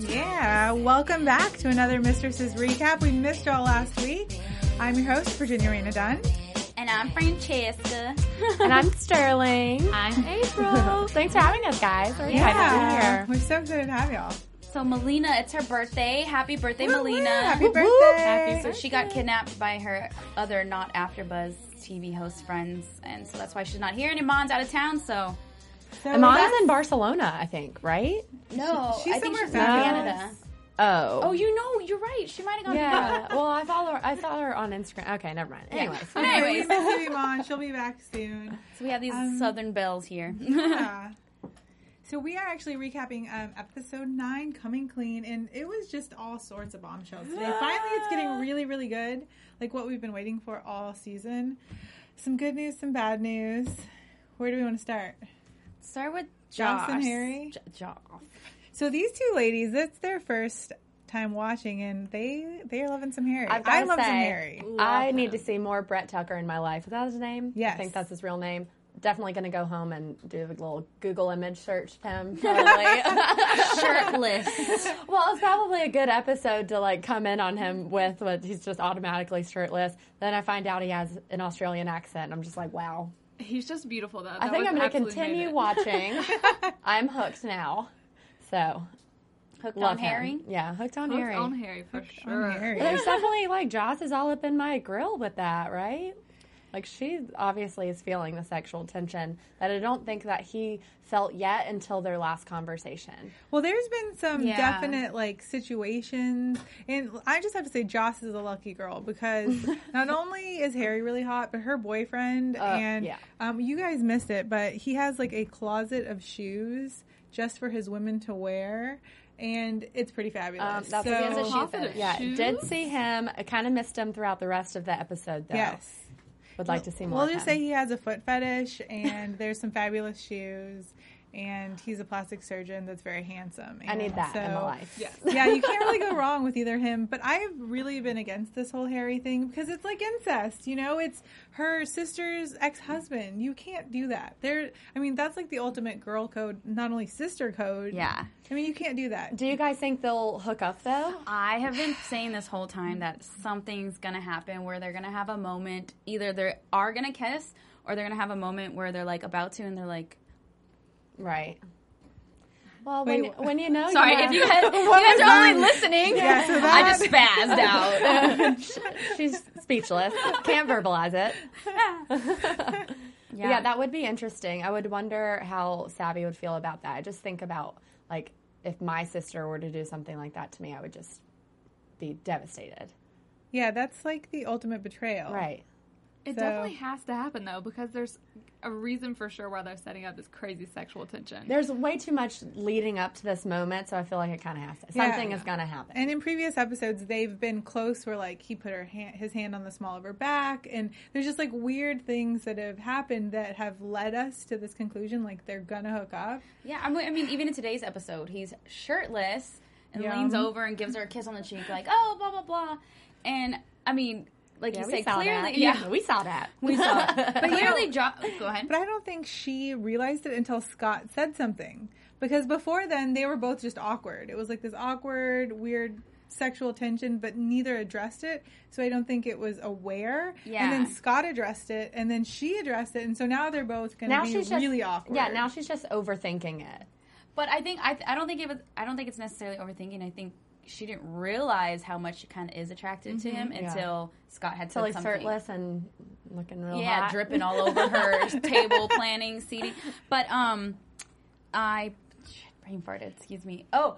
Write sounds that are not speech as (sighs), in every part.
Yeah, welcome back to another Mistresses Recap. We missed y'all last week. I'm your host, Virginia Rena Dunn. And I'm Francesca. and I'm (laughs) Sterling. I'm April. (laughs) Thanks for having us, guys. We're excited to be here. We're so excited to have y'all. So Melina, it's her birthday. Happy birthday, Woo, Melina. woo, Happy birthday. Happy- So she got kidnapped by her other not AfterBuzz TV host friends, and so that's why she's not here. And Iman's out of town, so So Amana's that's- in Barcelona, I think, right? no, she's I think somewhere she's in fabulous. Canada. Oh. Oh, you know, you're right. She might have gone. yeah. well, I follow her. I saw her on Instagram. Okay, never mind. Anyways. (laughs) But Okay, we anyways, miss you, She'll be back soon. so we have these Um, Southern belles here. Yeah. (laughs) So we are actually recapping um, episode nine, "Coming Clean," and it was just all sorts of bombshells today. (gasps) Finally, it's getting really, really good, like what we've been waiting for all season. Some good news, some bad news. Where do we want to start? Start with Joss Josh. and Harry? J- Joss. So these two ladies, it's their first time watching, and they they are loving some Harry. I've I gotta love some say, Harry. I need to see more Brett Tucker in my life. Is that his name? Yes. I think that's his real name. Definitely going to go home and do a little Google image search of him. (laughs) (laughs) Shirtless. (laughs) well, it's probably a good episode to like come in on him with, but he's just automatically shirtless. Then I find out he has an Australian accent. I'm just like, wow. He's just beautiful, though. I think I'm going to continue watching. (laughs) I'm hooked now. So, Hooked love on him. Harry. Yeah, hooked on Hooked Harry. on Harry for sure. Harry. There's definitely like Joss is all up in my grill with that, right? Like she obviously is feeling the sexual tension that I don't think that he felt yet until their last conversation. Well, there's been some Yeah. definite like situations, and I just have to say, Joss is a lucky girl because (laughs) not only is Harry really hot, but her boyfriend and yeah. um, you guys missed it, but he has like a closet of shoes just for his women to wear, and it's pretty fabulous. Um, that's so, what he a shoe Closet fetish. of Yeah, shoes? did see him. I kind of missed him throughout the rest of the episode, though. yes. Would like to see more. We'll just him. say he has a foot fetish, and there's some fabulous shoes, and he's a plastic surgeon that's very handsome. I need and that in my so- life. Yes. (laughs) yeah, you can't really go wrong with either him. But I've really been against this whole Harry thing because it's like incest. You know, it's her sister's ex-husband. You can't do that. There, I mean, that's like the ultimate girl code, not only sister code. Yeah. I mean, you can't do that. Do you guys think they'll hook up though? I have been saying this whole time that something's gonna happen where they're gonna have a moment. Either they are gonna kiss, or they're gonna have a moment where they're like about to, and they're like, Right. Well, when, wh- when you know, (laughs) "Sorry, you if you know- guys, you guys (laughs) are only listening, Yeah, so I just spazzed (laughs) out." she's speechless, can't verbalize it. yeah, Yeah. that would be interesting. I would wonder how Savi would feel about that. I just think about like if my sister were to do something like that to me, I would just be devastated. Yeah, that's like the ultimate betrayal. Right. It So- definitely has to happen, though, because there's a reason for sure why they're setting up this crazy sexual tension. There's way too much leading up to this moment, so I feel like it kind of has to. Yeah. Something is going to happen. And in previous episodes, they've been close where like he put her hand, his hand on the small of her back, and there's just like weird things that have happened that have led us to this conclusion, like they're gonna hook up. yeah. I mean, I mean, even in today's episode, he's shirtless and Yum. leans over and gives her a kiss on the cheek, like, "Oh, blah blah blah," and I mean, like yeah, you we say, clearly, that. yeah, we saw that. (laughs) we saw it. (laughs) But clearly, jo- oh, go ahead. But I don't think she realized it until Scott said something. Because before then, they were both just awkward. It was like this awkward, weird sexual tension, but neither addressed it. So I don't think it was aware. Yeah. And then Scott addressed it, and then she addressed it, and so now they're both going to be she's just really awkward. Yeah, now she's just overthinking it. But I think I, I don't think it was I don't think it's necessarily overthinking. I think she didn't realize how much she kind of is attracted to him until Scott had said something. shirtless and looking real yeah, hot. dripping all over her (laughs) table planning seating. But um, I brain farted. Excuse me. Oh,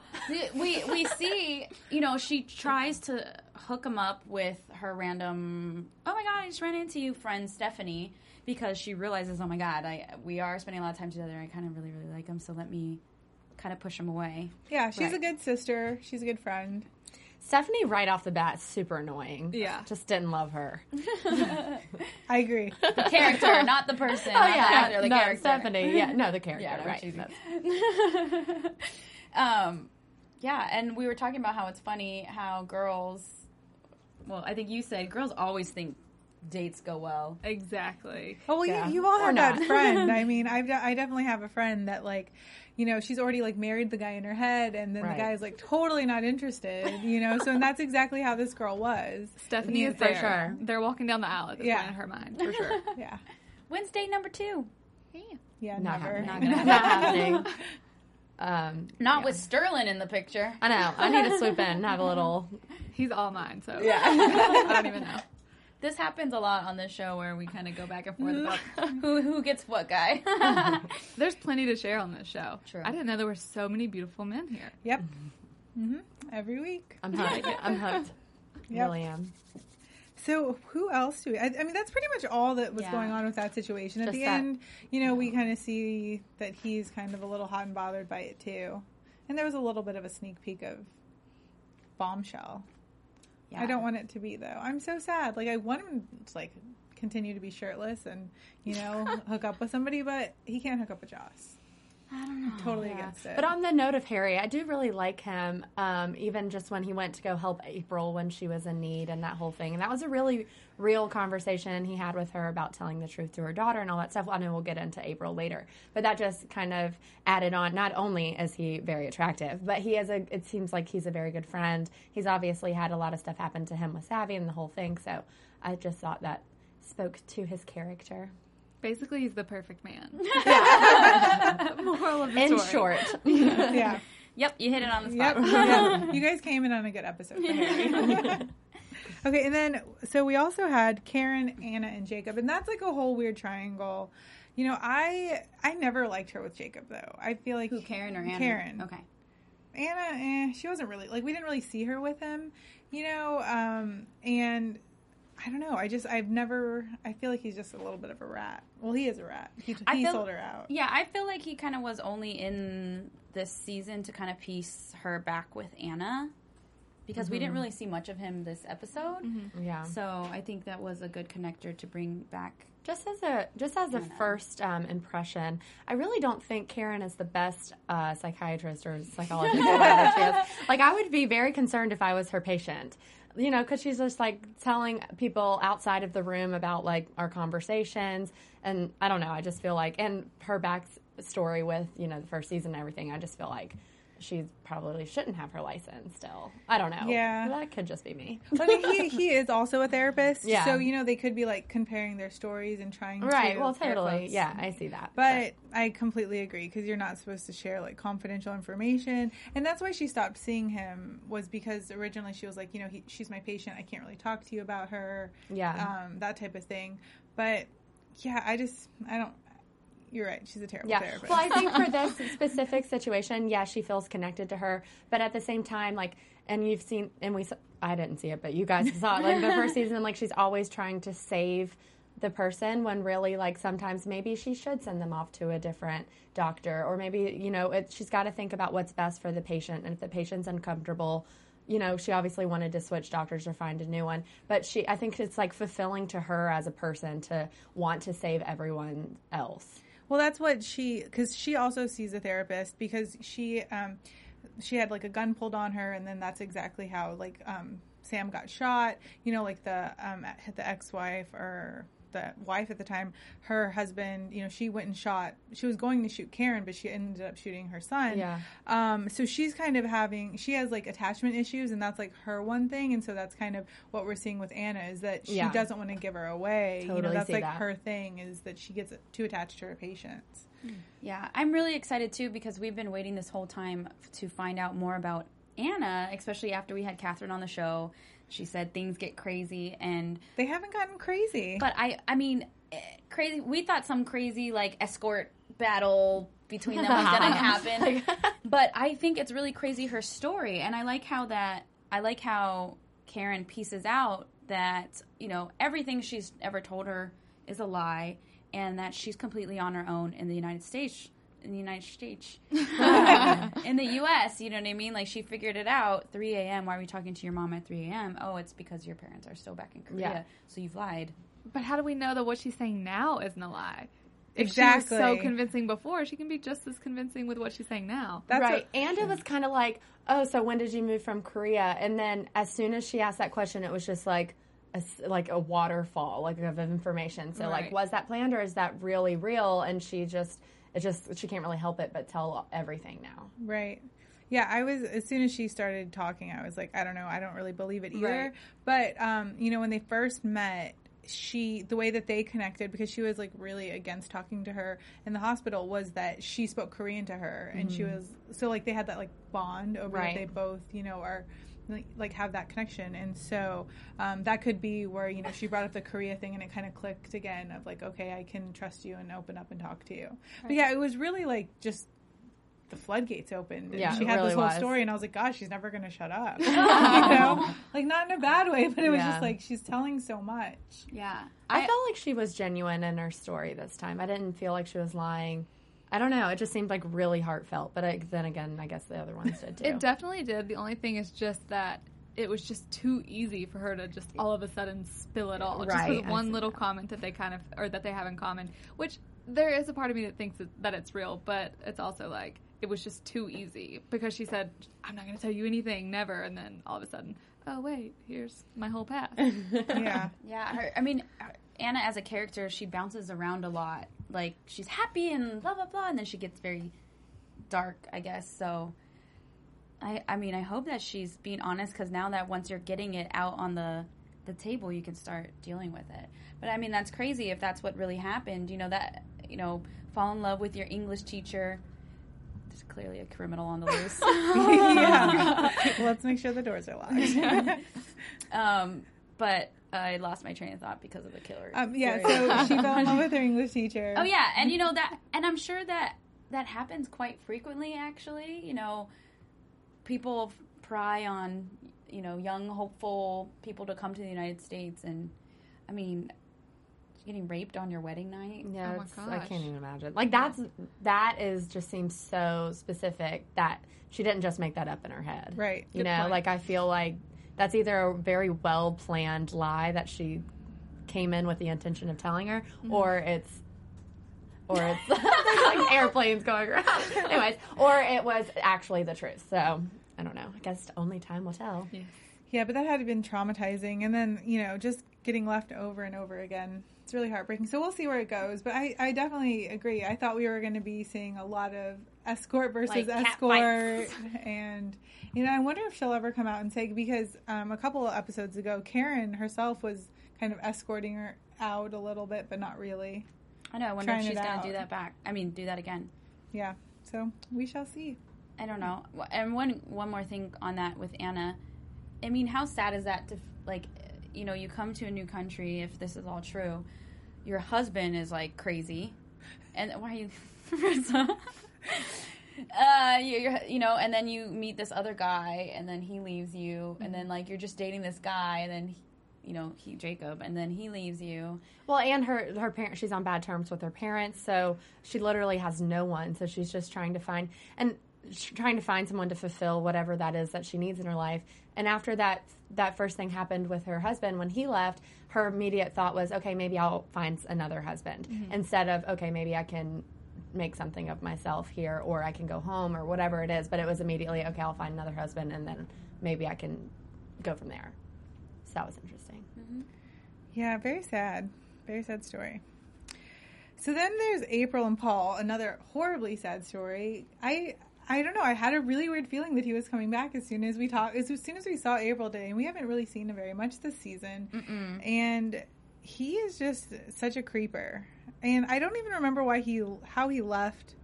we we see. You know, she tries to hook him up with her random. Oh my god, I just ran into you, friend Stephanie, because she realizes, oh my god, I we are spending a lot of time together. I kind of really really like him, so let me kind of push him away. Yeah, she's a good sister. She's a good friend. Stephanie, right off the bat, super annoying. Yeah. Just didn't love her. (laughs) I agree. The character, not the person. (laughs) Oh, not the yeah. actor, the no, character. Stephanie. Yeah, no, the (laughs) character. Yeah, right. um, yeah, and we were talking about how it's funny how girls. Well, I think you said girls always think dates go well. Exactly. Oh well, Yeah. you, you all Or have that not. friend. I mean, I've de- I definitely have a friend that like, you know, she's already like married the guy in her head, and then Right. the guy's like totally not interested. You know, so and that's exactly how this girl was. Stephanie is for there. sure. They're walking down the aisle at this Yeah. point in her mind, for sure. (laughs) Yeah, When's date number two? yeah, Not never. happening. Not (laughs) Not happening. Um, Not with Sterling in the picture. I know. I need to swoop in and have a little. (laughs) He's all mine, so Yeah. I don't even know. This happens a lot on this show where we kind of go back and forth about (laughs) who who gets what guy. (laughs) There's plenty to share on this show. True. I didn't know there were so many beautiful men here. Yep. hmm Every week. I'm hooked. (laughs) I'm hooked. Yep. Really am. So who else do we? I, I mean, that's pretty much all that was Yeah. going on with that situation. At Just the that- end, you know, we kind of see that he's kind of a little hot and bothered by it too. And there was a little bit of a sneak peek of bombshell. I don't want it to be though. I'm so sad. Like I want him to like continue to be shirtless and you know (laughs) hook up with somebody, but he can't hook up with Joss. I don't know. Totally Yeah. against it. But on the note of Harry, I do really like him. Um, even just when he went to go help April when she was in need and that whole thing. And that was a really real conversation he had with her about telling the truth to her daughter and all that stuff. I know we'll get into April later, but that just kind of added on. Not only is he very attractive, but he has a. It seems like he's a very good friend. He's obviously had a lot of stuff happen to him with Savi and the whole thing. So I just thought that spoke to his character. Basically, he's the perfect man. (laughs) (laughs) Moral of the In story. short, (laughs) yeah. Yep, you hit it on the spot. Yep. yeah. You guys came in on a good episode. for Harry. okay, and then so we also had Karen, Anna, and Jacob, and that's like a whole weird triangle. You know, I I never liked her with Jacob though. I feel like Who, Karen or Anna? Karen. Okay. Anna, eh, she wasn't really like we didn't really see her with him, you know. Um, and I don't know. I just I've never. I feel like he's just a little bit of a rat. Well, he is a rat. He, I he feel- sold her out. Yeah, I feel like he kind of was only in this season to kind of piece her back with Anna because we didn't really see much of him this episode. yeah. So I think that was a good connector to bring back. Just as a just as a Anna. first um, impression, I really don't think Karen is the best uh, psychiatrist or psychologist (laughs) or whatever she is. Like, I would be very concerned if I was her patient. You know, because she's just like telling people outside of the room about like our conversations, and I don't know. I just feel like, and her backstory with you know the first season and everything. I just feel like she probably shouldn't have her license still. I don't know. Yeah. that could just be me. (laughs) I mean, he, he is also a therapist. Yeah. So, you know, they could be like comparing their stories and trying Right. to. Well, air totally. Yeah, I see that. But I completely agree because you're not supposed to share like confidential information, and that's why she stopped seeing him. Was because originally she was like, you know, he, she's my patient. I can't really talk to you about her. Yeah. um, that type of thing. But yeah, I just I don't. You're right. She's a terrible Yeah. therapist. Well, I think for (laughs) this specific situation, yeah, she feels connected to her, but at the same time, like, and you've seen, and we, I didn't see it, but you guys saw it, like the first (laughs) season, like she's always trying to save the person when really, like, sometimes maybe she should send them off to a different doctor, or maybe you know, it, she's got to think about what's best for the patient, and if the patient's uncomfortable. You know, she obviously wanted to switch doctors or find a new one, but she, I think it's like fulfilling to her as a person to want to save everyone else. Well, that's what she because she also sees a therapist because she um she had like a gun pulled on her and then that's exactly how like um Sam got shot. You know, like the um the ex-wife or the wife at the time, her husband, you know, she went and shot. She was going to shoot Karen, but she ended up shooting her son. Yeah. Um, so she's kind of having, she has like attachment issues, and that's like her one thing. And so that's kind of what we're seeing with Anna is that she Yeah. doesn't want to give her away. Totally you know, that's like that. her thing is that she gets too attached to her patients. Yeah, I'm really excited too because we've been waiting this whole time to find out more about Anna, especially after we had Catherine on the show. She said things get crazy, and They haven't gotten crazy. but I, I mean, eh, crazy. We thought some crazy like escort battle between them was going (laughs) to happen. but I think it's really crazy her story, and I like how that I like how Karen pieces out that you know everything she's ever told her is a lie, and that she's completely on her own in the United States. In the United States, (laughs) um, in the U.S., you know what I mean. Like she figured it out. 3 a.m. Why are we talking to your mom at 3 a.m.? Oh, it's because your parents are still back in Korea, Yeah. so you've lied. But how do we know that what she's saying now isn't a lie? If Exactly. she was so convincing before, she can be just as convincing with what she's saying now. That's right. what- and it was kind of like, oh, so when did you move from Korea? And then as soon as she asked that question, it was just like a, s- like a waterfall like of information. So like, was that planned or is that really real? And she just, it just, she can't really help it but tell everything now. Right. Yeah, I was as soon as she started talking, I was like, I don't know, I don't really believe it either. Right. But um, you know, when they first met, she the way that they connected because she was like really against talking to her in the hospital was that she spoke Korean to her and she was so like they had that like bond over Right. that they both, you know, are like- like have that connection and so um, that could be where you know she brought up the korea thing and it kind of clicked again of like okay i can trust you and open up and talk to you but yeah it was really like just the floodgates opened. And Yeah, she had really this whole was. story, and I was like, gosh, she's never going to shut up. (laughs) you know, like not in a bad way, but it was Yeah. just like she's telling so much. Yeah, I, felt like she was genuine in her story this time. I didn't feel like she was lying. I don't know. It just seemed like really heartfelt. But I, then again, I guess the other ones did too. It definitely did. The only thing is just that it was just too easy for her to just all of a sudden spill it all. Just with one little that. comment that they kind of, or that they have in common, which there is a part of me that thinks that, that it's real, but it's also like, it was just too easy because she said, I'm not going to tell you anything, never. And then all of a sudden, oh, wait, here's my whole past. (laughs) Yeah, Yeah, her, I mean, Anna as a character, she bounces around a lot. Like she's happy and blah blah blah, and then she gets very dark, I guess. So, I I mean, I hope that she's being honest because now that once you're getting it out on the the table, you can start dealing with it. But I mean, that's crazy if that's what really happened. You know that you know fall in love with your English teacher. There's clearly a criminal on the loose. (laughs) (laughs) yeah. Let's make sure the doors are locked. (laughs) um, but I lost my train of thought because of the killer. um, yeah, serial so she fell in love (laughs) with her English teacher. Oh yeah, and you know that, and I'm sure that that happens quite frequently. Actually, you know, people pry on you know young hopeful people to come to the United States, and I mean, getting raped on your wedding night. Yeah, Oh my it's, I can't even imagine. Like that's that is just seems so specific that she didn't just make that up in her head. Right. You Good know, point. like I feel like that's either a very well planned lie that she came in with the intention of telling her, Mm-hmm. or it's or it's (laughs) (laughs) like airplanes going around. Anyways, or it was actually the truth. So I don't know. I guess only time will tell. Yeah, but that had been traumatizing. And then, you know, just getting left over and over again. It's really heartbreaking. So we'll see where it goes. But I, I definitely agree. I thought we were going to be seeing a lot of escort versus Like escort. (laughs) And, you know, I wonder if she'll ever come out and say, because um, a couple of episodes ago, Karen herself was kind of escorting her out a little bit, but not really. I know. I wonder if she's gonna do that back. I mean, do that again. Yeah. So we shall see. I don't know. And one one more thing on that with Anna. I mean, how sad is that to like, you know, you come to a new country if this is all true. Your husband is like crazy, and why are you? (laughs) uh, you, you're, know, and then you meet this other guy, and then he leaves you, and then like you're just dating this guy, and then, he, you know, he Jacob, and then he leaves you. Well, and her her parents, she's on bad terms with her parents, so she literally has no one. So she's just trying to find and trying to find someone to fulfill whatever that is that she needs in her life. And after that that first thing happened with her husband when he left, her immediate thought was, okay, maybe I'll find another husband mm-hmm. instead of okay, maybe I can make something of myself here or I can go home or whatever it is. But it was immediately okay, I'll find another husband and then maybe I can go from there. So that was interesting. Mm-hmm. Yeah, very sad. Very sad story. So then there's April and Paul, another horribly sad story. I I don't know. I had a really weird feeling that he was coming back as soon as we talked, as soon as we saw April Day, and we haven't really seen him very much this season. And he is just such a creeper. And I don't even remember why he how he left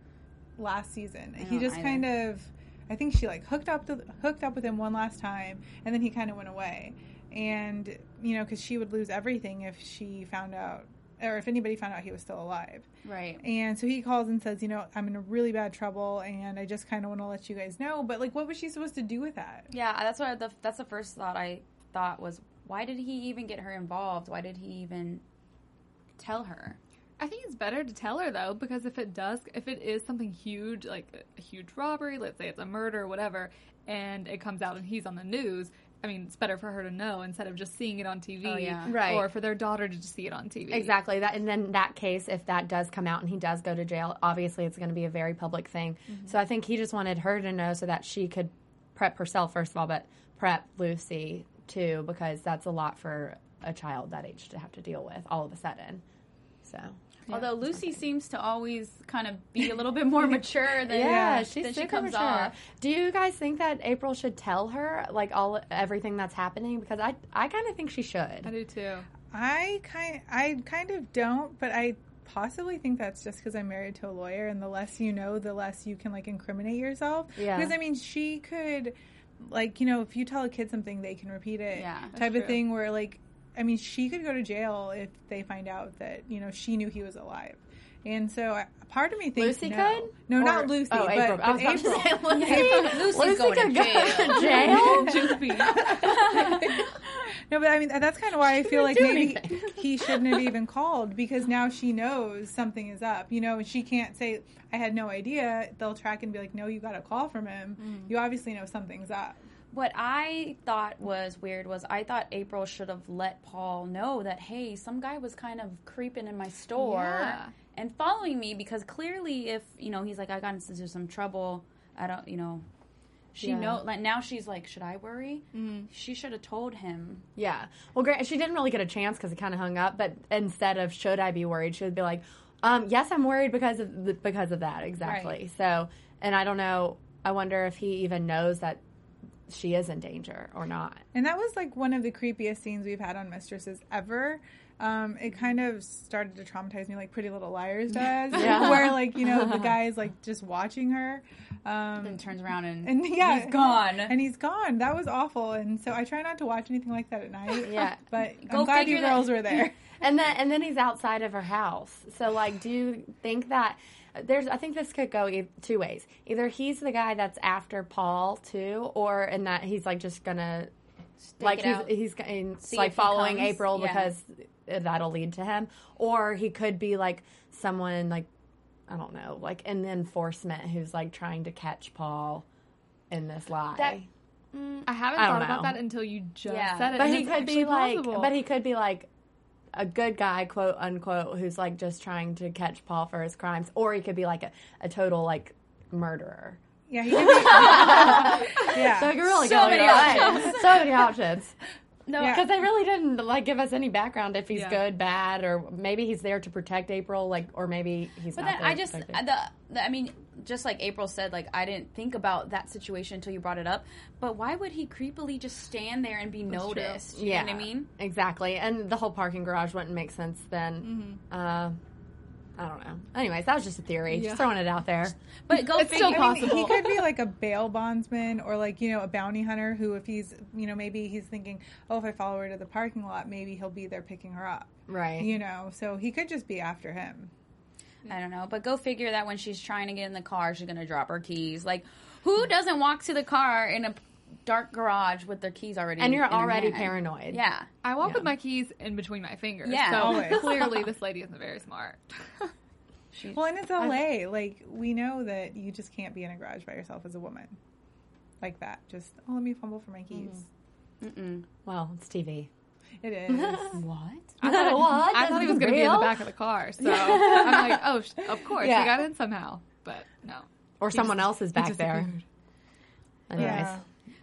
last season. he just either. kind of I think she like hooked up to, hooked up with him one last time, and then he kind of went away. And you know, because she would lose everything if she found out or if anybody found out he was still alive. Right. And so he calls and says, you know, I'm in really bad trouble, and I just kind of want to let you guys know. But like, what was she supposed to do with that? Yeah, that's what the that's the first thought I thought was why did he even get her involved? Why did he even tell her? I think it's better to tell her though, because if it does, if it is something huge, like a huge robbery, let's say it's a murder or whatever, and it comes out and he's on the news, I mean, it's better for her to know instead of just seeing it on TV, Oh, yeah. Right. Or for their daughter to just see it on TV. Exactly. That and then that case, if that does come out and he does go to jail, obviously it's going to be a very public thing. Mm-hmm. So I think he just wanted her to know so that she could prep herself first of all, but prep Lucy too, because that's a lot for a child that age to have to deal with all of a sudden. So Although Lucy seems to always kind of be a little bit more (laughs) mature than yeah, uh, than she comes mature. off. Do you guys think that April should tell her like all everything that's happening? Because I I kind of think she should. I do too. I kind, I kind of don't, but I possibly think that's just because I'm married to a lawyer, and the less you know, the less you can like incriminate yourself. Yeah. Because I mean, she could, like, you know, if you tell a kid something, they can repeat it. Yeah, that's type of true. thing where like, I mean, she could go to jail if they find out that you know she knew he was alive. And so, I, part of me thinks Lucy no. could? No, Or- not Lucy, oh, but, April. but I was about to April. say, Lucy's (laughs) Lucy going to could go jail. to (laughs) jail. No, but I mean that's kind of why I feel like maybe anything. (laughs) he shouldn't have even called because now she knows something is up. You know, and she can't say I had no idea. They'll track and be like, "No, you got a call from him. Mm. You obviously know something's up." What I thought was weird was I thought April should have let Paul know that hey, some guy was kind of creeping in my store Yeah. and following me because clearly, if you know, he's like I got into some trouble. I don't, you know. She Yeah. know like now she's like, should I worry? She should have told him. Yeah. Well, great. She didn't really get a chance because it kind of hung up. But instead of should I be worried, she would be like, um, "Yes, I'm worried because of the, because of that exactly." Right. So, and I don't know. I wonder if he even knows that she is in danger or not. And that was like one of the creepiest scenes we've had on Mistresses ever. Um, it kind of started to traumatize me, like Pretty Little Liars (laughs) does, Yeah. where like you know the guy is like (laughs) just watching her. Um, And turns around and, and yeah, he's gone. and he's gone. That was awful. And so I try not to watch anything like that at night. (laughs) Yeah. but Go I'm glad figure you that- girls were there. And then and then he's outside of her house. So like, do you think that there's? I think this could go e- two ways. Either he's the guy that's after Paul too, or in that he's like just gonna like it he's he's in, like following. April Yeah. because that'll lead to him, or he could be like someone like I don't know, like in the enforcement who's like trying to catch Paul in this lie. That- mm, I haven't I thought about that until you just Yeah. said it. but and he could be like, but he could be like a good guy, quote unquote, who's like just trying to catch Paul for his crimes, or he could be like a, a total like murderer. Yeah, he could be. (laughs) yeah. So it could really So go many either way. So many options. No, Yeah. Because they really didn't like give us any background if he's Yeah. good, bad, or maybe he's there to protect April, like, or maybe he's But not. then there I just the, the I mean, just like April said, like I didn't think about that situation until you brought it up. But why would he creepily just stand there and be true. noticed? You yeah, know what I mean? exactly. And the whole parking garage wouldn't make sense then. Uh, I don't know. Anyways, that was just a theory. Yeah. Just throwing it out there. But go It's figure. still I mean, possible. he could be like a bail bondsman or like, you know, a bounty hunter who, if he's, you know, maybe he's thinking, oh, if I follow her to the parking lot, maybe he'll be there picking her up. Right. You know, so he could just be after him. I don't know, but go figure that when she's trying to get in the car, she's gonna drop her keys. Like, who doesn't walk to the car in a dark garage with their keys already? and you're in their already hand? paranoid. Yeah, I walk Yeah. with my keys in between my fingers. Yeah. so Always. (laughs) clearly this lady isn't very smart. (laughs) Well, and it's LA. Like, we know that you just can't be in a garage by yourself as a woman. Like that. Just, oh, let me fumble for my mm-hmm. keys. Mm-mm. Well, it's TV. It (laughs) is. what? I thought, What? I thought he was going to be in the back of the car. So I'm like, oh, sh- of course, Yeah. he got in somehow. But no. Or someone else is back there. disappeared. Anyways, Yeah.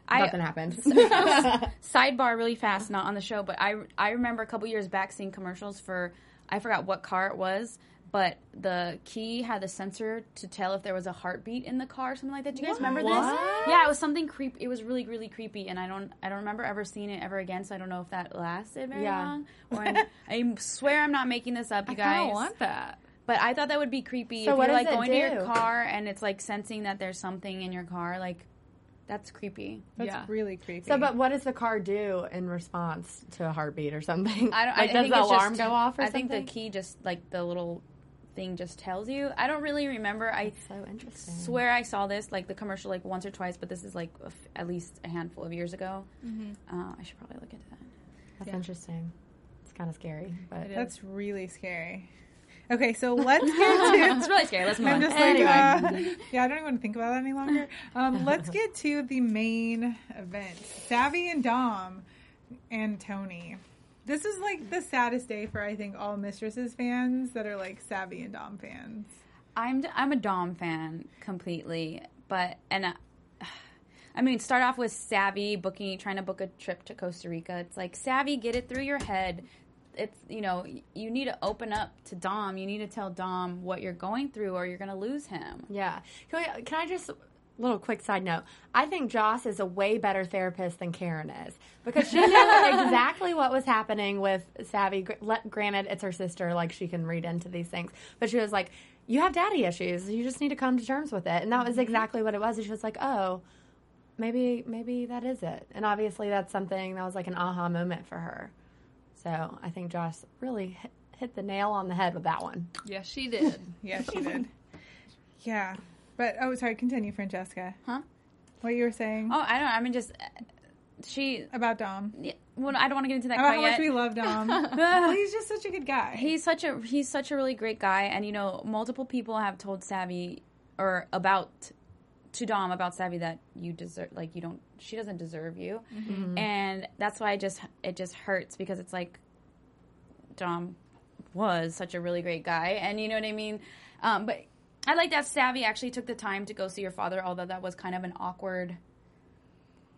I, nothing happened. (laughs) (laughs) sidebar really fast, not on the show, but I I remember a couple years back seeing commercials for I forgot what car it was, but the key had the sensor to tell if there was a heartbeat in the car, or something like that. Do you guys remember What? this? Yeah, it was something creep. It was really really creepy, and I don't I don't remember ever seeing it ever again. So I don't know if that lasted very Yeah. long. (laughs) Or I swear I'm not making this up, you I guys. of want that. But I thought that would be creepy So if what you're does like going to your car and it's like sensing that there's something in your car, like That's creepy. That's Yeah. really creepy. So, but what does the car do in response to a heartbeat or something? I don't. Like, I, does think the it's alarm just, go off or I something? think the key just like the little thing just tells you. I don't really remember. I so interesting. swear I saw this like the commercial like once or twice, but this is like a f- at least a handful of years ago. Uh, I should probably look into that. That's Yeah. interesting. It's kind of scary, but It is. That's really scary. Okay, so (laughs) let's get to. it's really scary. Let's move I'm on. just like, Anyway. uh, yeah, I don't even want to think about that any longer. Um, let's get to the main event: Savi and Dom and Tony. This is like the saddest day for I think all Mistresses fans that are like Savi and Dom fans. I'm I'm a Dom fan completely, but and uh, I mean, start off with Savi booking, trying to book a trip to Costa Rica. It's like Savi, get it through your head. It's you know you need to open up to Dom. You need to tell Dom what you're going through, or you're gonna lose him. yeah. Can, we, can I just little quick side note? I think Joss is a way better therapist than Karen is because she knew (laughs) exactly what was happening with Savi. Granted, it's her sister; like she can read into these things, but she was like, "You have daddy issues. You just need to come to terms with it." And that was mm-hmm. exactly what it was. And she was like, "Oh." Maybe, maybe that is it, and obviously that's something that was like an aha moment for her. So I think Joss really hit, hit the nail on the head with that one. Yes, she did. Yeah, she did. (laughs) yeah, but oh, sorry. Continue, Francesca. Huh? What you were saying Oh, I don't. I mean, just uh, she. about Dom? yeah, Well, I don't want to get into that About quite how yet. much we love Dom. (laughs) well, he's just such a good guy. He's such a he's such a really great guy, and you know, multiple people have told Savi or about to Dom about Savi that you deserve, like you don't, she doesn't deserve you, and that's why I just it just hurts because it's like Dom was such a really great guy, and you know what I mean. Um, but I like that Savi actually took the time to go see your father, although that was kind of an awkward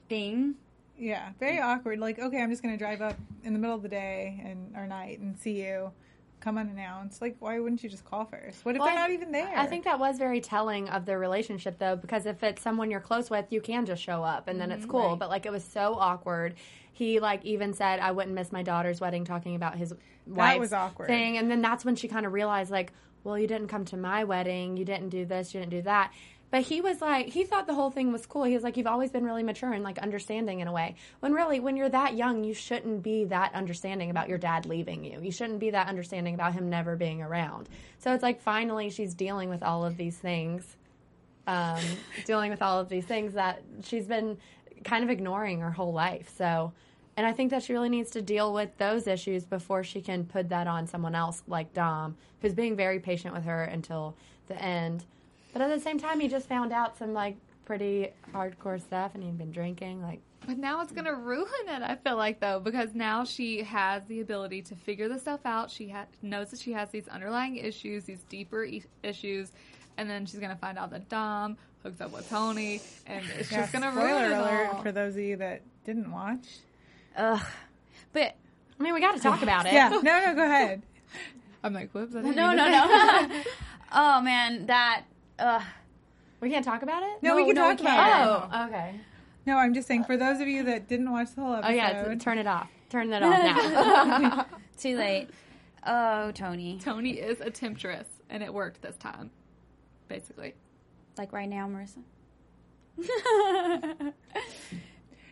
thing. Yeah, very awkward. Like, okay, I'm just gonna drive up in the middle of the day and or night and see you, come unannounced. Like, why wouldn't you just call first? What if Well, they're not even there? I think that was very telling of their relationship, though, because if it's someone you're close with, you can just show up and then it's mm-hmm. cool. But like, it was so awkward. He like even said, "I wouldn't miss my daughter's wedding," talking about his wife's was awkward. thing, and then that's when she kind of realized, like, well, you didn't come to my wedding, you didn't do this, you didn't do that. But he was like, he thought the whole thing was cool. He was like, you've always been really mature and like understanding in a way. When really, when you're that young, you shouldn't be that understanding about your dad leaving you. You shouldn't be that understanding about him never being around. So it's like finally she's dealing with all of these things, um, (laughs) dealing with all of these things that she's been kind of ignoring her whole life. So, and I think that she really needs to deal with those issues before she can put that on someone else like Dom, who's being very patient with her until the end. But at the same time, he just found out some like pretty hardcore stuff, and he'd been drinking. Like, But now it's gonna ruin it. I feel like though, because now she has the ability to figure this stuff out. She ha- knows that she has these underlying issues, these deeper e- issues, and then she's gonna find out that Dom hooks up with Tony, and it's Yeah, just gonna ruin it alert all. for those of you that didn't watch. Ugh, but I mean, we got to talk about it. Yeah, no, no, go ahead. (laughs) I'm like, whoops! I (laughs) didn't no, no, no. (laughs) oh man, that. Uh, we can't talk about it. No, we can no, talk we about it. Oh, okay. No, I'm just saying for those of you that didn't watch the whole episode, Oh episode. yeah, t- turn it off. Turn it (laughs) off now. (laughs) too late. Oh, Tony. Tony is a temptress, and it worked this time, basically. Like right now, Marissa. (laughs)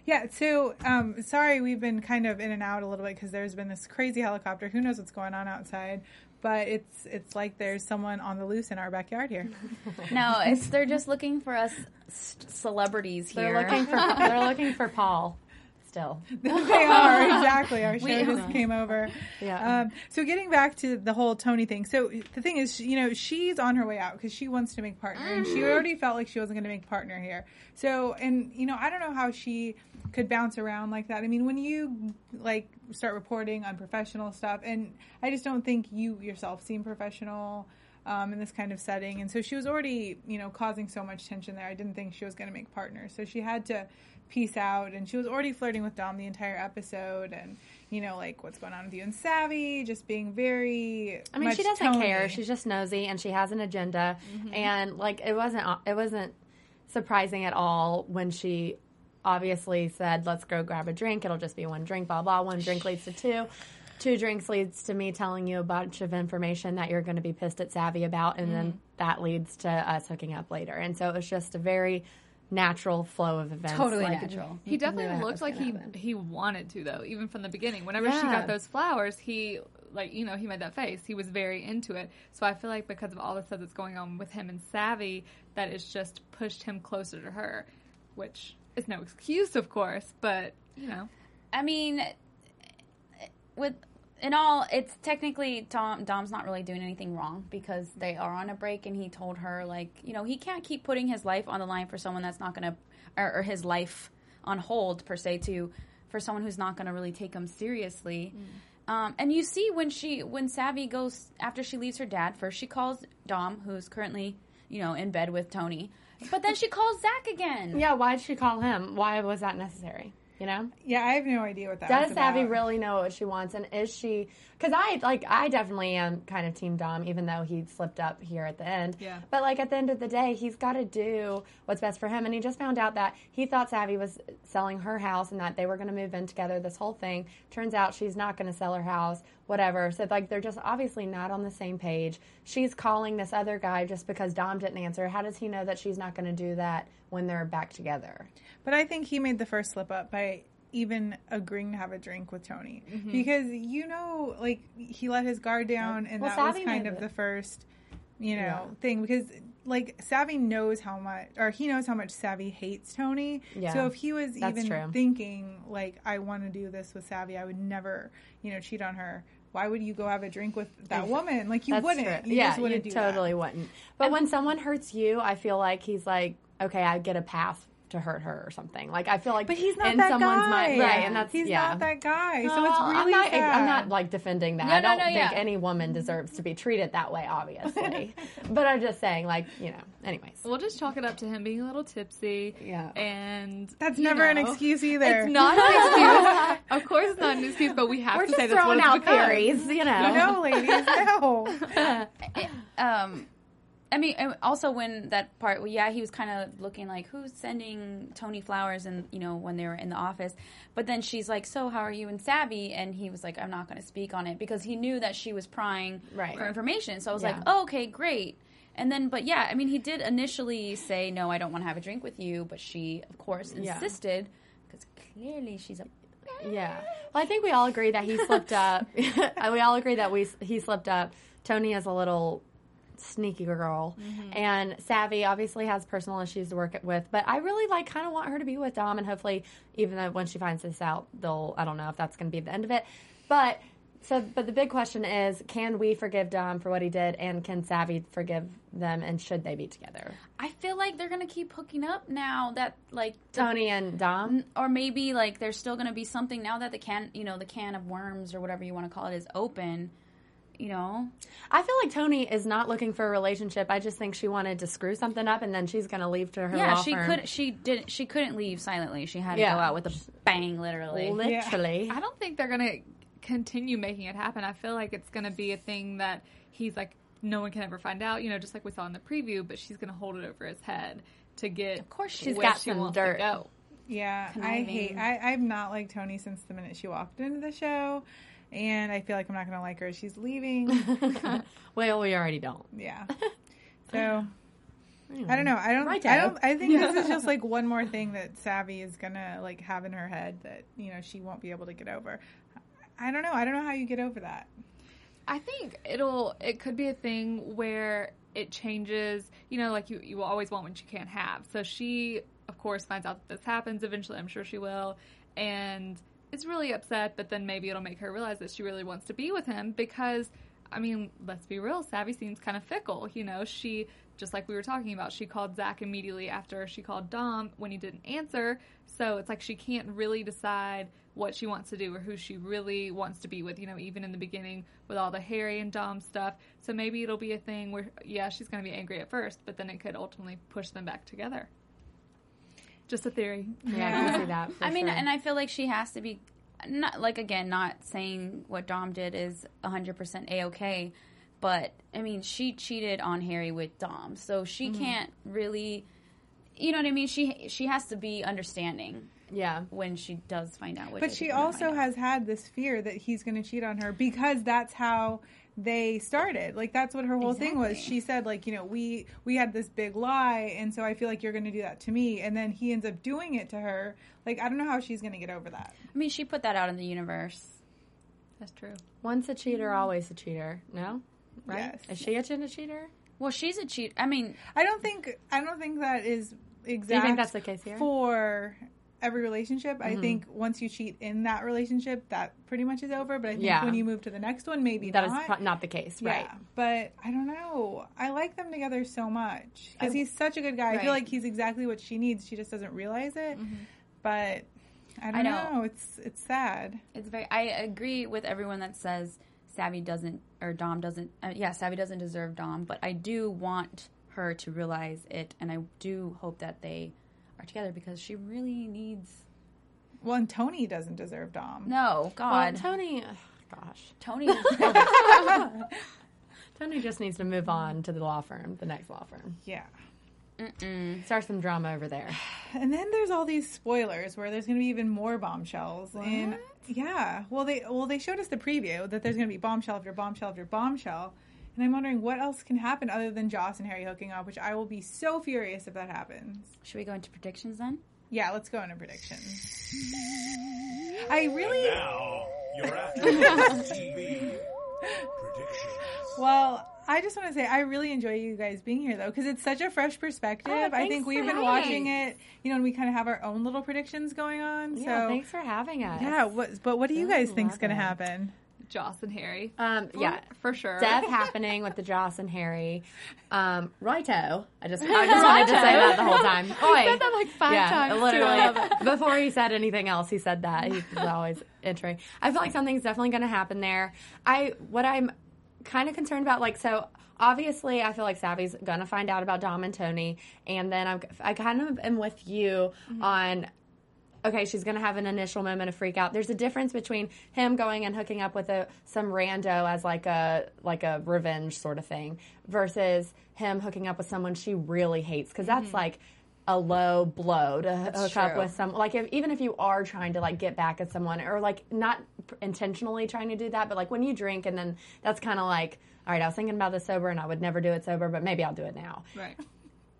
Yeah, so um, sorry we've been kind of in and out a little bit because there's been this crazy helicopter. Who knows what's going on outside? But it's it's like there's someone on the loose in our backyard here. (laughs) no, it's they're just looking for us c- celebrities here. they're looking for (laughs) they're looking for Paul. Still, (laughs) they are exactly. Our show We- just came over. Yeah. Um, so getting back to the whole Tony thing. So the thing is, you know, she's on her way out because she wants to make partner, and she already felt like she wasn't going to make partner here. So, and you know, I don't know how she could bounce around like that. I mean, when you like start reporting unprofessional stuff, and I just don't think you yourself seem professional. Um, in this kind of setting, and so she was already, you know, causing so much tension there. I didn't think she was going to make partners, so she had to peace out and she was already flirting with Dom the entire episode and you know like what's going on with you and Savi just being very I mean, she doesn't Tony. care. She's just nosy, and she has an agenda. And like, it wasn't it wasn't surprising at all when she obviously said, "Let's go grab a drink. It'll just be one drink." Blah blah. One drink leads to two. Two drinks leads to me telling you a bunch of information that you're going to be pissed at Savi about, and then that leads to us hooking up later. And so it was just a very natural flow of events. Totally like, natural. He definitely that looked like he happen. he wanted to though, even from the beginning. Whenever she got those flowers, he like you know he made that face. He was very into it. So I feel like because of all the stuff that's going on with him and Savi, that it's just pushed him closer to her, which is no excuse, of course, but you know. I mean, with in all, it's technically Dom. Dom's not really doing anything wrong because they are on a break, and he told her like, you know, he can't keep putting his life on the line for someone that's not gonna, or, or his life on hold per se to, for someone who's not gonna really take him seriously. Um, and you see when she when Savi goes after she leaves her dad, first she calls Dom, who's currently you know in bed with Tony, (laughs) but then she calls Zach again. Yeah, why did she call him? Why was that necessary? You know? Yeah, I have no idea what that Does was Savi really know what she wants, and is she? Because I like, I definitely am kind of Team Dom, even though he slipped up here at the end. Yeah. But like at the end of the day, he's got to do what's best for him, and he just found out that he thought Savi was selling her house and that they were going to move in together. This whole thing turns out she's not going to sell her house, whatever. So like, they're just obviously not on the same page. She's calling this other guy just because Dom didn't answer. How does he know that she's not going to do that when they're back together? But I think he made the first slip up by even agreeing to have a drink with Tony Mm-hmm. because you know, like he let his guard down, and Well, that was kind of it. the first, you know, Yeah. thing because like Savi knows how much, or he knows how much Savi hates Tony. Yeah. So if he was That's even true. thinking like, I want to do this with Savi, I would never, you know, cheat on her. Why would you go have a drink with that woman? Like you That's wouldn't. true. You yeah, just wouldn't you do that. totally wouldn't. But when someone hurts you, I feel like he's like, okay, I get a pass to hurt her or something. Like I feel like, But he's not in that someone's guy. mind, right? And that's he's yeah. not that guy. so No, it's I'm really not, sad. I'm not like defending that. No, I don't no, think yeah. any woman deserves to be treated that way, obviously. (laughs) but I'm just saying, like, you know. Anyways, We'll just chalk it up to him being a little tipsy. Yeah. And That's you never an excuse either. It's not an (laughs) excuse. of course, it's not an excuse, but we have we're to just say that's what throwing it's out because. theories, you know. (laughs) No, ladies, no. um I mean, also when that part, well, yeah, he was kind of looking like, who's sending Tony flowers? And you know, when they were in the office, but then she's like, "So, how are you and Savi?" And he was like, "I'm not going to speak on it because he knew that she was prying Right. for information." So I was Yeah. like, oh, "Okay, great." And then, but yeah, I mean, he did initially say, "No, I don't want to have a drink with you," but she, of course, insisted because clearly she's a Yeah. Well, I think we all agree that he slipped up. (laughs) (laughs) we all agree that we he slipped up. Tony is a little sneaky girl, mm-hmm. and Savi obviously has personal issues to work with. But I really like kind of want her to be with Dom, and hopefully, even though when she finds this out, they'll I don't know if that's going to be the end of it, but. So, but the big question is, can we forgive Dom for what he did, and can Savi forgive them, and should they be together? I feel like they're gonna keep hooking up now that like the Tony and Dom. or maybe like there's still going to be something now that the can you know the can of worms or whatever you want to call it is open you know I feel like Tony is not looking for a relationship. I just think she wanted to screw something up, and then she's going to leave to her yeah law she firm. could she didn't. she couldn't leave silently she had to go out with a bang literally literally. I don't think they're gonna continue making it happen. I feel like it's gonna be a thing that he's like, no one can ever find out. You know, just like we saw in the preview. But she's gonna hold it over his head to get. Of course she's where got she some wants dirt. To go. Yeah, I Conniving. hate. I, I've not liked Tony since the minute she walked into the show, and I feel like I'm not going to like her. as She's leaving. (laughs) Well, we already don't. yeah. (laughs) So I don't know. I don't. Right, I don't. I think this is just (laughs) like one more thing that Savi is gonna like have in her head that you know she won't be able to get over. I don't know. I don't know how you get over that. I think it'll. It could be a thing where it changes. You know, like you you will always want what you can't have. So she, of course, finds out that this happens eventually. I'm sure she will, and is really upset. But then maybe it'll make her realize that she really wants to be with him because. I mean, let's be real. Savi seems kind of fickle. You know, she just like we were talking about. She called Zach immediately after she called Dom when he didn't answer. So it's like she can't really decide what she wants to do or who she really wants to be with, you know, even in the beginning with all the Harry and Dom stuff. So maybe it'll be a thing where, yeah, she's going to be angry at first, but then it could ultimately push them back together. Just a theory. Yeah, I can see that. (laughs) for i mean sure. and i feel like she has to be not like again not saying what dom did is 100% a-okay but i mean she cheated on harry with dom so she Mm-hmm. can't really you know what i mean she she has to be understanding yeah, when she does find out. Which I But she also has had this fear that he's going to cheat on her because that's how they started. Like that's what her whole thing was. She said like, you know, we we had this big lie and so I feel like you're going to do that to me and then he ends up doing it to her. Like I don't know how she's going to get over that. I mean, she put that out in the universe. That's true. Once a cheater, always a cheater. No, right? Yes. Is she a chin- a cheater? Well, she's a cheat. I mean, I don't think I don't think that is exact Do you think that's the case here? for every relationship. Mm-hmm. I think once you cheat in that relationship, that pretty much is over. But I think Yeah. when you move to the next one, maybe That is not. pro- not the case, Yeah, right? but I don't know. I like them together so much because he's such a good guy. I feel like he's exactly what she needs. She just doesn't realize it. But I don't I know. know. It's it's sad. it's very. I agree with everyone that says Savi doesn't or Dom doesn't. Uh, yeah, Savi doesn't deserve Dom, but I do want her to realize it, and I do hope that they are together because she really needs. Well, and Tony doesn't deserve Dom. No, Well, God, Tony, ugh, gosh, Tony. (laughs) (laughs) (laughs) Tony just needs to move on to the law firm, the next law firm. Yeah. Start some drama over there. (sighs) And then there's all these spoilers where there's going to be even more bombshells. And yeah, well they well they showed us the preview that there's going to be bombshell after bombshell after bombshell. And I'm wondering what else can happen other than Joss and Harry hooking up, which I will be so furious if that happens. Should we go into predictions then? Yeah, let's go into predictions. I really Now, your (laughs) AfterBuzz TV predictions. well, I just want to say I really enjoy you guys being here though because it's such a fresh perspective. Oh, I think we've been having watching us. it, you know, and we kind of have our own little predictions going on. Yeah, so thanks for having us. yeah, what, but what do you guys think is going to happen? Joss and Harry. Um, yeah, for sure. Death (laughs) happening with the Joss and Harry. Um, righto. I just, I just (laughs) wanted to say that the whole time. Oi. (laughs) said that like five yeah, times, too. Literally. Before he said anything else, he said that. He was always entering. I feel like something's definitely going to happen there. I what I'm kind of concerned about, like, so obviously, I feel like Savi's going to find out about Dom and Tony, and then I'm, I kind of am with you on okay, she's going to have an initial moment of freak out. There's a difference between him going and hooking up with a some rando as like a like a revenge sort of thing versus him hooking up with someone she really hates because that's mm-hmm. like a low blow to hook up with some like if, even if you are trying to like get back at someone or like not intentionally trying to do that but like when you drink and then that's kind of like all right I was thinking about this sober and I would never do it sober but maybe I'll do it now Right.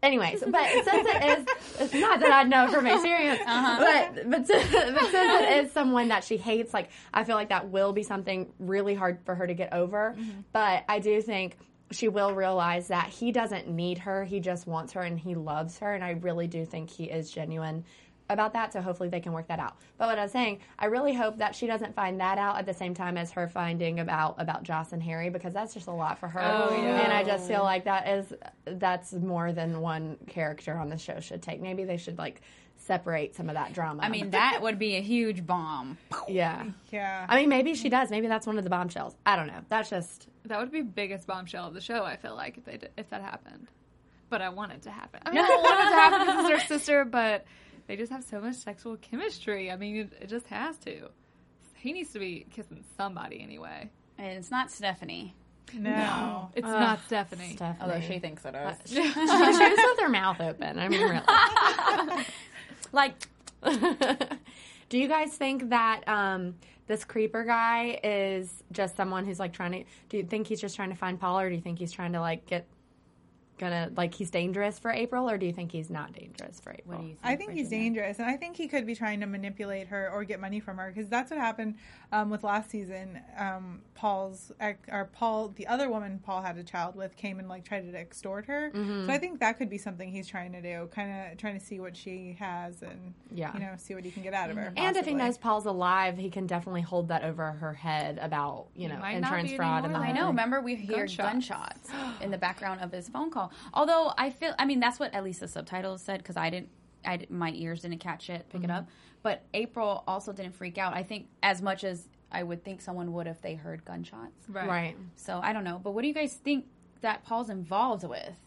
Anyways, (laughs) but since it is, it's not that I know from experience, uh-huh. but but since, but since it is someone that she hates, like I feel like that will be something really hard for her to get over. Mm-hmm. But I do think she will realize that he doesn't need her; he just wants her and he loves her, and I really do think he is genuine about that. So hopefully they can work that out. But what I was saying, I really hope that she doesn't find that out at the same time as her finding about about Joss and Harry because that's just a lot for her. Oh, oh, yeah. And I just feel like that is that's more than one character on the show should take. Maybe they should like separate some of that drama. I mean, that would be a huge bomb. (laughs) yeah. Yeah. I mean, maybe she does. Maybe that's one of the bombshells. I don't know. That's just That would be biggest bombshell of the show. I feel like if they did, if that happened, but I want it to happen. I mean, I don't want it to happen (laughs) because it's their sister, but they just have so much sexual chemistry. I mean, it, it just has to. He needs to be kissing somebody anyway. And it's not Stephanie, no. It's not Stephanie. Stephanie. although she thinks it is. (laughs) she, she was with (laughs) her mouth open. I mean, really. (laughs) like, Do you guys think that um, this creeper guy is just someone who's like trying to? Do you think he's just trying to find Paul, or do you think he's trying to like get gonna like he's dangerous for April, or do you think he's not dangerous for April? what do you think? I think he's dangerous, and I think he could be trying to manipulate her or get money from her because that's what happened um, with last season. Um, Paul's ex- or Paul, the other woman Paul had a child with, came and like tried to extort her. Mm-hmm. So I think that could be something he's trying to do, kind of trying to see what she has and Yeah. you know, see what he can get out of her. And if he possibly. knows Paul's alive, he can definitely hold that over her head about you know insurance fraud and the anymore, I know. Remember, we hear Gunshots. gunshots, in the background of his phone call. Although I feel, I mean, that's what at least the subtitles said because I didn't, I didn't, my ears didn't catch it, pick it mm-hmm. up. But April also didn't freak out. I think as much as I would think someone would if they heard gunshots. Right. Right. So I don't know. But what do you guys think that Paul's involved with?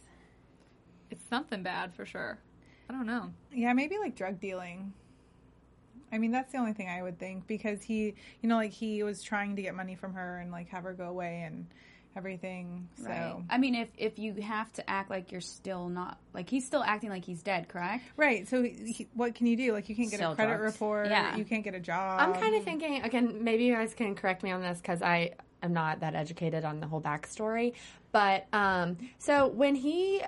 It's something bad for sure. I don't know. Yeah, maybe like drug dealing. I mean, that's the only thing I would think because he, you know, like he was trying to get money from her and like have her go away and everything. So Right. I mean, if if you have to act like you're still not like he's still acting like he's dead, correct? Right. So, he, he- what can you do? Like, you can't get Sell a credit drugs. report. Yeah. You can't get a job. I'm kind of thinking again. Maybe you guys can correct me on this because I am not that educated on the whole backstory. But um, so when he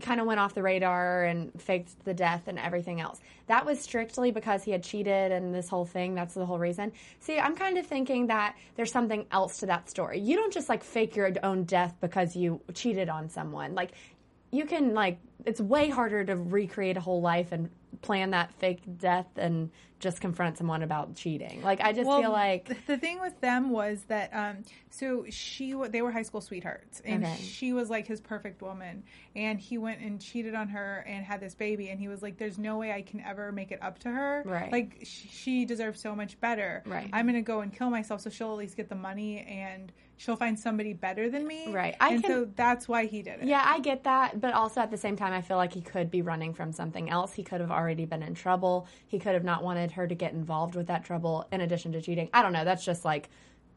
kind of went off the radar and faked the death and everything else. That was strictly because he had cheated and this whole thing. That's the whole reason. See, I'm kind of thinking that there's something else to that story. You don't just like fake your own death because you cheated on someone. Like, you can like it's way harder to recreate a whole life and plan that fake death and just confront someone about cheating. Like I just Well, feel like the thing with them was that um, so she they were high school sweethearts and Okay. she was like his perfect woman and he went and cheated on her and had this baby and he was like there's no way I can ever make it up to her Right. like she deserves so much better Right. I'm gonna go and kill myself so she'll at least get the money and she'll find somebody better than me Right. I and can- so that's why he did it Yeah, I get that, but also at the same time, I feel like he could be running from something else. He could have already been in trouble. He could have not wanted her to get involved with that trouble in addition to cheating. I don't know. That's just like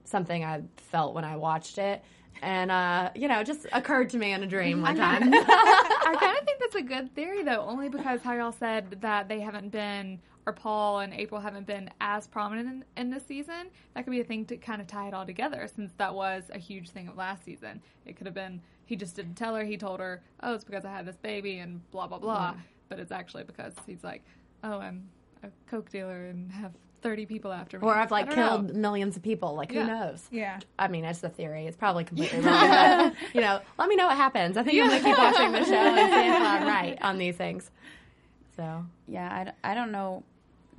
something I felt when I watched it. And, uh, you know, it just occurred to me in a dream one time. (laughs) (laughs) I kind of think that's a good theory, though, only because how y'all said that they haven't been, or Paul and April haven't been as prominent in, in this season. That could be a thing to kind of tie it all together, since that was a huge thing of last season. It could have been he just didn't tell her. He told her, "Oh, it's because I had this baby," and blah blah blah. But it's actually because he's like, "Oh, I'm a coke dealer and have." 30 people after me. or I've like I don't know. killed millions of people. Like, Yeah. who knows? yeah I mean, it's a theory. It's probably completely (laughs) wrong. But, you know, let me know what happens. I think I'm going to keep watching the show and see if I'm (laughs) right on these things. So, Yeah, I, d- I don't know.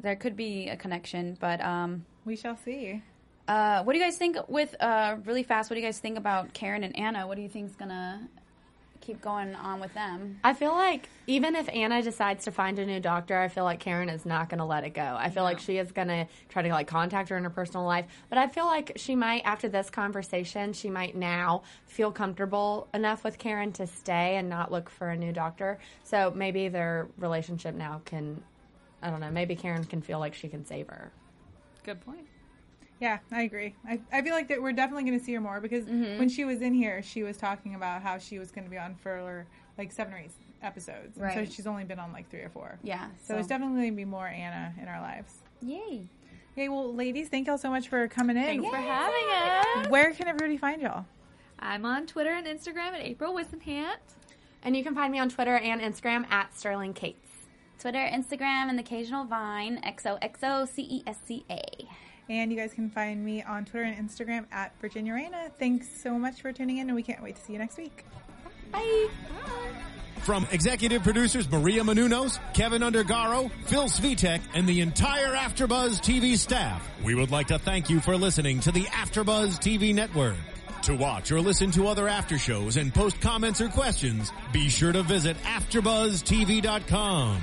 There could be a connection, but um, we shall see uh, what do you guys think with uh, really fast? What do you guys think about Karen and Anna? What do you think's gonna keep going on with them? I feel like even if Anna decides to find a new doctor, I feel like Karen is not going to let it go. I feel like she is going to try to like contact her in her personal life, but I feel like she might after this conversation, she might now feel comfortable enough with Karen to stay and not look for a new doctor. So maybe their relationship now can I don't know, maybe Karen can feel like she can save her. Good point. Yeah, I agree. I, I feel like that we're definitely going to see her more because Mm-hmm. when she was in here, she was talking about how she was going to be on for like seven or eight episodes. And Right. So she's only been on like three or four. Yeah, So, it's definitely going to be more Anna in our lives. yay. Okay, well, ladies, thank y'all so much for coming in. Thanks for having us. Where can everybody find y'all? I'm on Twitter and Instagram at April Wissenhant. And you can find me on Twitter and Instagram at Sterling Cates. Twitter, Instagram, and the occasional Vine. XOXO C E S C A. And you guys can find me on Twitter and Instagram at Virginia Reina. Thanks so much for tuning in, and we can't wait to see you next week. Bye. From executive producers Maria Menounos, Kevin Undergaro, Phil Svitek, and the entire AfterBuzz TV staff, we would like to thank you for listening to the AfterBuzz TV network. To watch or listen to other after shows and post comments or questions, be sure to visit AfterBuzzTV.com.